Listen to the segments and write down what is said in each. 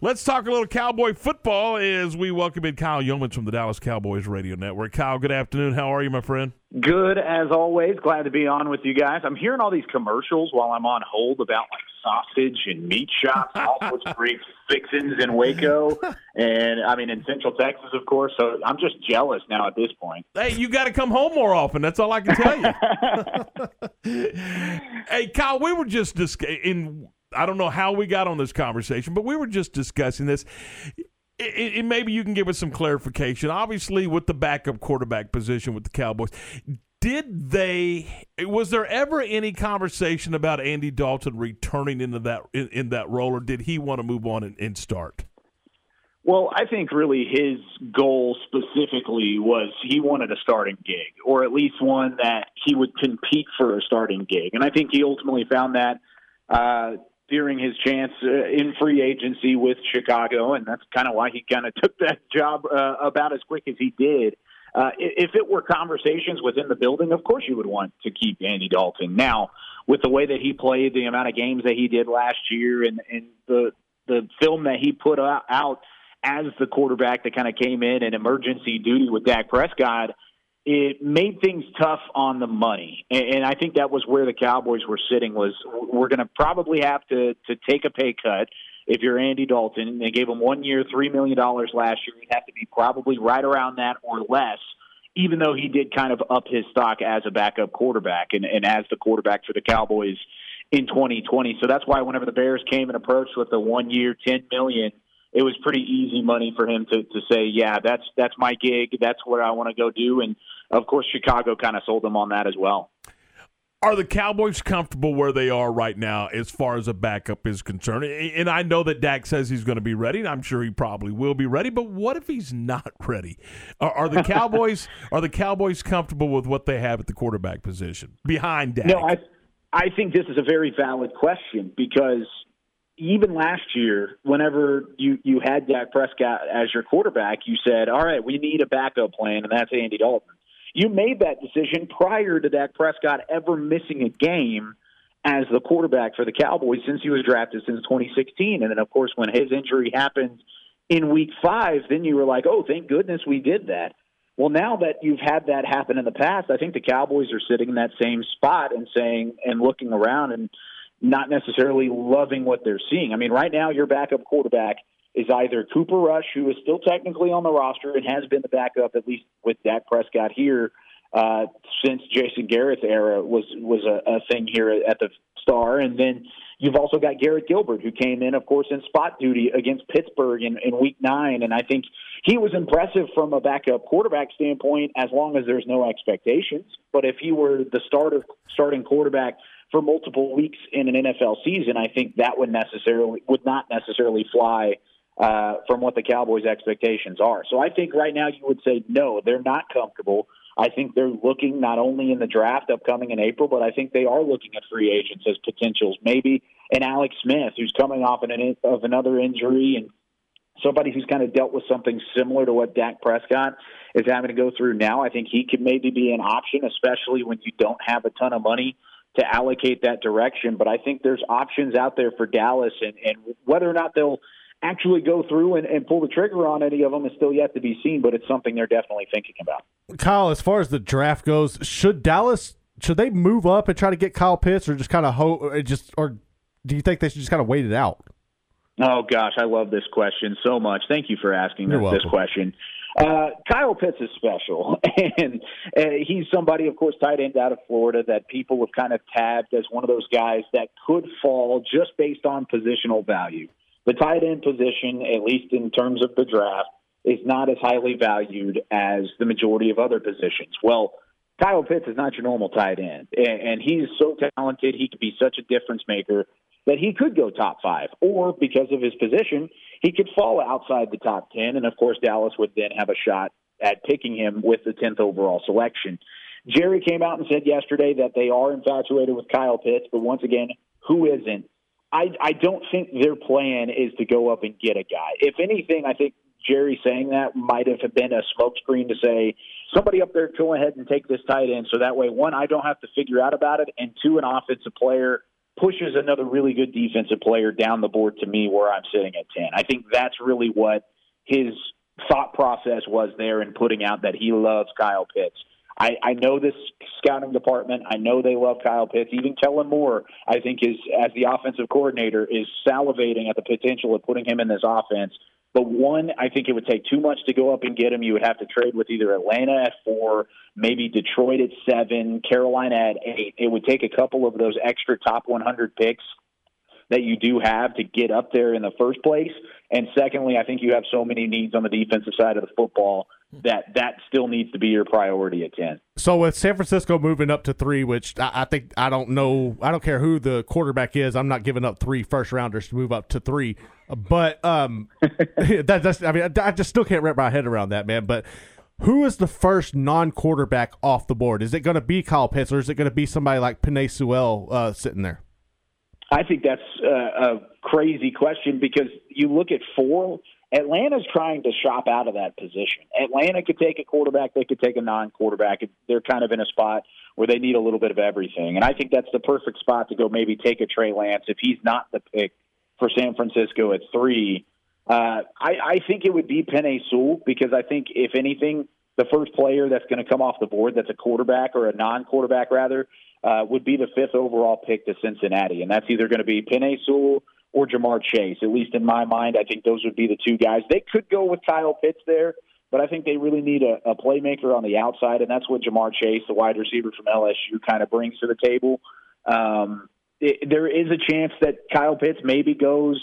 Let's talk a little Cowboy football as we welcome in Kyle Youmans from the Dallas Cowboys Radio Network. Kyle, good afternoon. How are you, my friend? Good as always. Glad to be on with you guys. I'm hearing all these commercials while I'm on hold about like sausage and meat shops, all sorts of great fixins in Waco, and I mean in Central Texas, of course. So I'm just jealous now at this point. Hey, you got to come home more often. That's all I can tell you. hey, Kyle, we were just dis- in I don't know how we got on this conversation, but we were just discussing this. It, it, maybe you can give us some clarification. Obviously, with the backup quarterback position with the Cowboys, did they? Was there ever any conversation about Andy Dalton returning into that in, in that role, or did he want to move on and, and start? Well, I think really his goal specifically was he wanted a starting gig, or at least one that he would compete for a starting gig, and I think he ultimately found that. Uh, during his chance uh, in free agency with Chicago, and that's kind of why he kind of took that job uh, about as quick as he did. Uh, if it were conversations within the building, of course you would want to keep Andy Dalton. Now, with the way that he played, the amount of games that he did last year, and, and the the film that he put out as the quarterback that kind of came in in emergency duty with Dak Prescott, it made things tough on the money, and, I think that was where the Cowboys were sitting. Was we're going to probably have to to take a pay cut if you're Andy Dalton. They gave him one year, three million dollars last year. He'd have to be probably right around that or less. Even though he did kind of up his stock as a backup quarterback and, and as the quarterback for the Cowboys in 2020. So that's why whenever the Bears came and approached with the one year, ten million, it was pretty easy money for him to to say, yeah, that's that's my gig, that's what I want to go do, and of course, Chicago kind of sold them on that as well. Are the Cowboys comfortable where they are right now as far as a backup is concerned? And I know that Dak says he's going to be ready, and I'm sure he probably will be ready. But what if he's not ready? Are, are the Cowboys are the Cowboys comfortable with what they have at the quarterback position behind Dak? No, I I think this is a very valid question because even last year, whenever you you had Dak Prescott as your quarterback, you said, "All right, we need a backup plan, and that's Andy Dalton." You made that decision prior to Dak Prescott ever missing a game as the quarterback for the Cowboys since he was drafted since 2016. And then, of course, when his injury happened in week five, then you were like, oh, thank goodness we did that. Well, now that you've had that happen in the past, I think the Cowboys are sitting in that same spot and saying and looking around and not necessarily loving what they're seeing. I mean, right now, your backup quarterback – is either Cooper Rush, who is still technically on the roster and has been the backup at least with Dak Prescott here uh, since Jason Garrett's era was was a, a thing here at the Star, and then you've also got Garrett Gilbert, who came in, of course, in spot duty against Pittsburgh in, in Week Nine, and I think he was impressive from a backup quarterback standpoint, as long as there's no expectations. But if he were the starter starting quarterback for multiple weeks in an NFL season, I think that would necessarily would not necessarily fly uh, from what the Cowboys' expectations are. So I think right now you would say no, they're not comfortable. I think they're looking not only in the draft upcoming in April, but I think they are looking at free agents as potentials. Maybe an Alex Smith who's coming off an, of another injury and somebody who's kind of dealt with something similar to what Dak Prescott is having to go through now. I think he could maybe be an option, especially when you don't have a ton of money to allocate that direction. But I think there's options out there for Dallas, and, and whether or not they'll actually go through and, and pull the trigger on any of them is still yet to be seen, but it's something they're definitely thinking about. Kyle, as far as the draft goes, should Dallas should they move up and try to get Kyle Pitts, or just kind of hope, or just, or do you think they should just kind of wait it out? Oh gosh, I love this question so much. Thank you for asking this, this question. Uh, Kyle Pitts is special, and uh, he's somebody, of course, tight end out of Florida that people have kind of tabbed as one of those guys that could fall just based on positional value the tight end position, at least in terms of the draft, is not as highly valued as the majority of other positions. Well, Kyle Pitts is not your normal tight end, and he's so talented. He could be such a difference maker that he could go top five, or because of his position, he could fall outside the top 10. And of course, Dallas would then have a shot at picking him with the 10th overall selection. Jerry came out and said yesterday that they are infatuated with Kyle Pitts, but once again, who isn't? I, I don't think their plan is to go up and get a guy. If anything, I think Jerry saying that might have been a smokescreen to say somebody up there go ahead and take this tight end, so that way one I don't have to figure out about it, and two an offensive player pushes another really good defensive player down the board to me where I'm sitting at 10. I think that's really what his thought process was there in putting out that he loves Kyle Pitts. I, I know this scouting department. I know they love Kyle Pitts. Even Kellen Moore, I think, is as the offensive coordinator, is salivating at the potential of putting him in this offense. But one, I think it would take too much to go up and get him. You would have to trade with either Atlanta at four, maybe Detroit at seven, Carolina at eight. It would take a couple of those extra top 100 picks that you do have to get up there in the first place. And secondly, I think you have so many needs on the defensive side of the football that that still needs to be your priority at 10. So with San Francisco moving up to three, which I, I think I don't know, I don't care who the quarterback is. I'm not giving up three first rounders to move up to three. But um, that, that's I mean I just still can't wrap my head around that, man. But who is the first non-quarterback off the board? Is it going to be Kyle Pitts or is it going to be somebody like Penei Sewell uh, sitting there? I think that's uh, a crazy question because you look at four. Atlanta's trying to shop out of that position. Atlanta could take a quarterback, they could take a non-quarterback. They're kind of in a spot where they need a little bit of everything, and I think that's the perfect spot to go. Maybe take a Trey Lance if he's not the pick for San Francisco at three. Uh, I, I think it would be Penei Sewell because I think if anything, the first player that's going to come off the board that's a quarterback or a non-quarterback rather uh, would be the fifth overall pick to Cincinnati, and that's either going to be Penei Sewell or Ja'Marr Chase. At least in my mind, I think those would be the two guys. They could go with Kyle Pitts there, but I think they really need a, a playmaker on the outside, and that's what Ja'Marr Chase, the wide receiver from LSU, kind of brings to the table. Um, it, there is a chance that Kyle Pitts maybe goes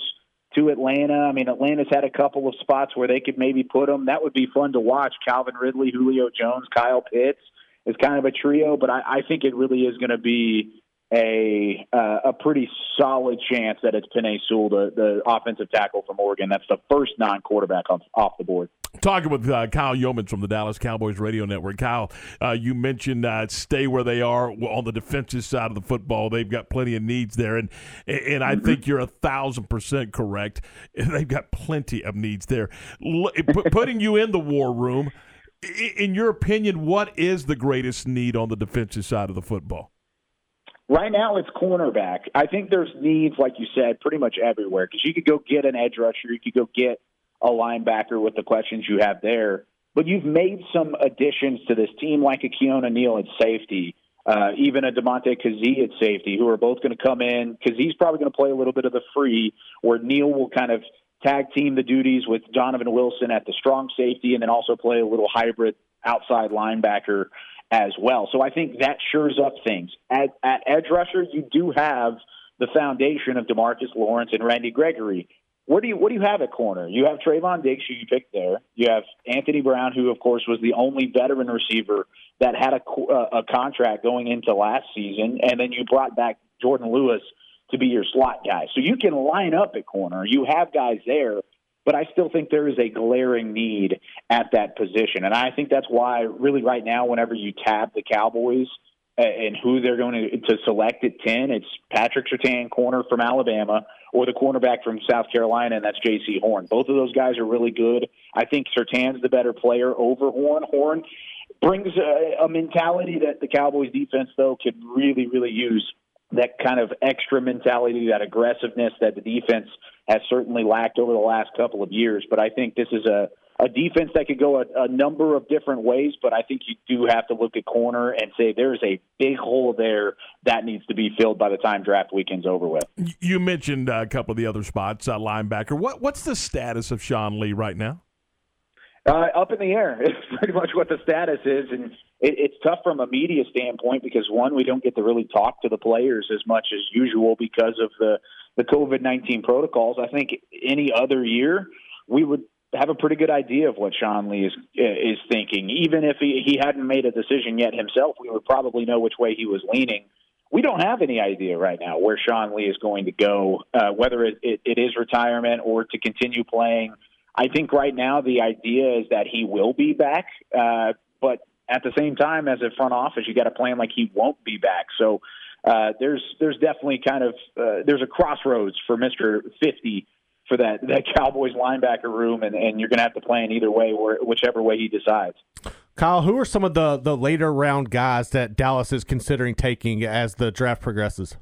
to Atlanta. I mean, Atlanta's had a couple of spots where they could maybe put him. That would be fun to watch. Calvin Ridley, Julio Jones, Kyle Pitts is kind of a trio, but I, I think it really is going to be a uh, a pretty solid chance that it's Penei Sewell, the, the offensive tackle from Oregon. That's the first non-quarterback off, off the board. Talking with uh, Kyle Youmans from the Dallas Cowboys Radio Network. Kyle, uh, you mentioned uh, stay where they are on the defensive side of the football. They've got plenty of needs there, and and I mm-hmm. think you're a thousand percent correct. They've got plenty of needs there. putting you in the war room, in your opinion, what is the greatest need on the defensive side of the football? Right now, it's cornerback. I think there's needs, like you said, pretty much everywhere because you could go get an edge rusher, you could go get a linebacker with the questions you have there. But you've made some additions to this team, like a Keanu Neal at safety, uh, even a Damontae Kazee at safety, who are both going to come in. Kazee's probably going to play a little bit of the free, where Neal will kind of tag team the duties with Donovan Wilson at the strong safety, and then also play a little hybrid outside linebacker as well. So I think that shores up things. At, at edge rusher, you do have the foundation of Demarcus Lawrence and Randy Gregory. What do you what do you have at corner? You have Trevon Diggs, who you picked there. You have Anthony Brown, who of course was the only veteran receiver that had a, a contract going into last season, and then you brought back Jourdan Lewis to be your slot guy. So you can line up at corner. You have guys there, but I still think there is a glaring need at that position, and I think that's why really right now, whenever you tab the Cowboys uh, and who they're going to, select at 10. It's Patrick Surtain, corner from Alabama, or the cornerback from South Carolina, and that's Jaycee Horn. Both of those guys are really good. I think Surtain's the better player over Horn. Horn brings a, a mentality that the Cowboys defense, though, could really, really use that kind of extra mentality, that aggressiveness that the defense has certainly lacked over the last couple of years. But I think this is a a defense that could go a, a, number of different ways, but I think you do have to look at corner and say there's a big hole there that needs to be filled by the time draft weekend's over with. You mentioned a couple of the other spots, uh, linebacker. What what's the status of Sean Lee right now? Uh, up in the air. It's pretty much what the status is, and it, it's tough from a media standpoint because one, we don't get to really talk to the players as much as usual because of the the COVID nineteen protocols. I think any other year we would have a pretty good idea of what Sean Lee is is thinking. Even if he, he hadn't made a decision yet himself, we would probably know which way he was leaning. We don't have any idea right now where Sean Lee is going to go, uh, whether it, it, it is retirement or to continue playing. I think right now the idea is that he will be back, uh, but at the same time, as a front office, you got to plan like he won't be back. So uh, there's there's definitely kind of uh, there's a crossroads for Mister Fifty for that that Cowboys linebacker room, and, and you're going to have to plan either way, or whichever way he decides. Kyle, who are some of the the later round guys that Dallas is considering taking as the draft progresses?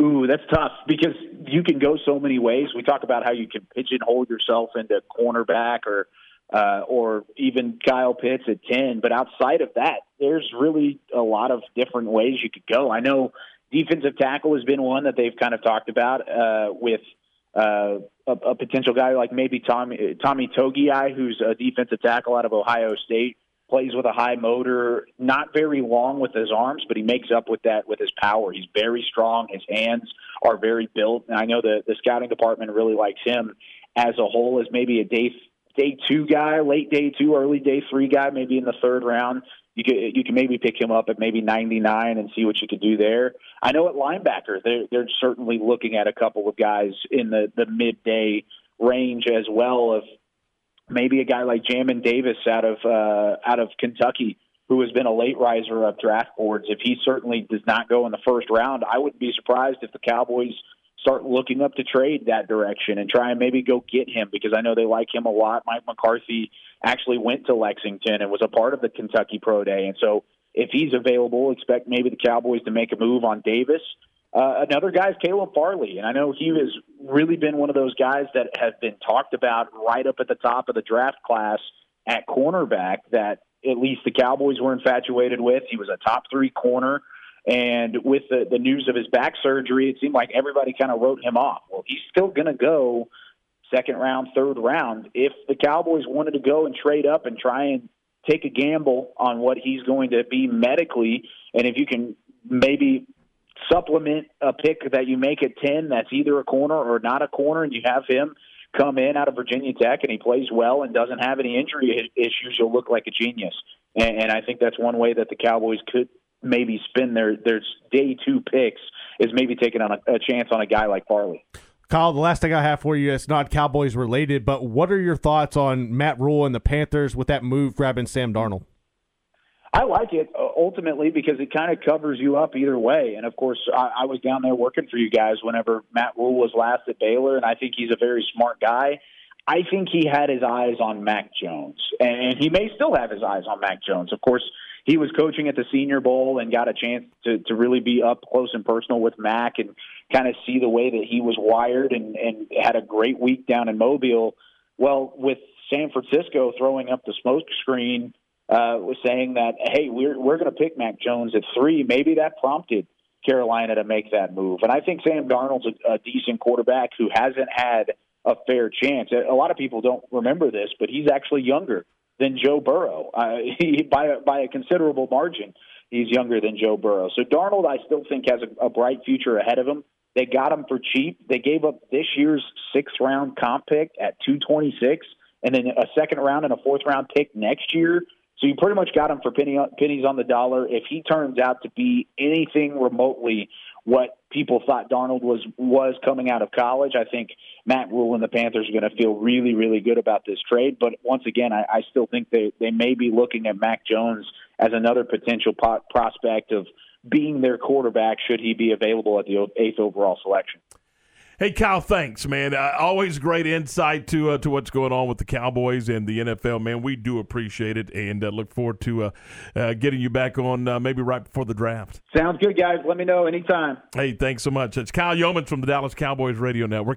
Ooh, that's tough because you can go so many ways. We talk about how you can pigeonhole yourself into cornerback or uh, or even Kyle Pitts at ten, but outside of that, there's really a lot of different ways you could go. I know defensive tackle has been one that they've kind of talked about uh, with uh, a, a potential guy like maybe Tommy Tommy Togiai, who's a defensive tackle out of Ohio State plays with a high motor, not very long with his arms, but he makes up with that with his power. He's very strong. His hands are very built, and I know the the scouting department really likes him as a whole as maybe a day day two guy, late day two, early day three guy, maybe in the third round. You could you can maybe pick him up at maybe 99 and see what you could do there. I know at linebacker they're they're certainly looking at a couple of guys in the the midday range as well of maybe a guy like Jamin Davis out of uh, out of Kentucky, who has been a late riser of draft boards. If he certainly does not go in the first round, I wouldn't be surprised if the Cowboys start looking up to trade that direction and try and maybe go get him because I know they like him a lot. Mike McCarthy actually went to Lexington and was a part of the Kentucky Pro Day, and so if he's available, expect maybe the Cowboys to make a move on Davis. Uh, another guy is Caleb Farley, and I know he has really been one of those guys that has been talked about right up at the top of the draft class at cornerback that at least the Cowboys were infatuated with. He was a top three corner, and with the, the news of his back surgery, it seemed like everybody kind of wrote him off. Well, he's still going to go second round, third round. If the Cowboys wanted to go and trade up and try and take a gamble on what he's going to be medically, and if you can maybe supplement a pick that you make at 10 that's either a corner or not a corner, and you have him come in out of Virginia Tech and he plays well and doesn't have any injury issues, you'll look like a genius. And, and I think that's one way that the Cowboys could maybe spin their, their day two picks is maybe taking on a, a chance on a guy like Farley. Kyle, the last thing I have for you, it's not Cowboys related, but what are your thoughts on Matt Rhule and the Panthers with that move grabbing Sam Darnold? I like it uh, ultimately because it kind of covers you up either way. And of course, I, I was down there working for you guys whenever Matt Rhule was last at Baylor, and I think he's a very smart guy. I think he had his eyes on Mac Jones, and he may still have his eyes on Mac Jones. Of course, he was coaching at the Senior Bowl and got a chance to to really be up close and personal with Mac and kind of see the way that he was wired, and and had a great week down in Mobile. Well, with San Francisco throwing up the smoke screen uh, was saying that hey, we're we're going to pick Mac Jones at three. Maybe that prompted Carolina to make that move. And I think Sam Darnold's a, a decent quarterback who hasn't had a fair chance. A lot of people don't remember this, but he's actually younger than Joe Burrow uh, he, by a, by a considerable margin. He's younger than Joe Burrow. So Darnold, I still think has a, a bright future ahead of him. They got him for cheap. They gave up this year's sixth round comp pick at 226 and then a second round and a fourth round pick next year so you pretty much got him for penny, pennies on the dollar. If he turns out to be anything remotely what people thought Darnold was was coming out of college, I think Matt Rhule and the Panthers are going to feel really, really good about this trade. But once again, I, I still think they they may be looking at Mac Jones as another potential po- prospect of being their quarterback should he be available at the eighth overall selection. Hey, Kyle, thanks, man. Uh, always great insight to uh, to what's going on with the Cowboys and the NFL, man. We do appreciate it and uh, look forward to uh, uh, getting you back on uh, maybe right before the draft. Sounds good, guys. Let me know anytime. Hey, thanks so much. It's Kyle Youmans from the Dallas Cowboys Radio Network.